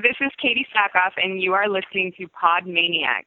this is Katie Sackhoff, and you are listening to Pod Maniacs.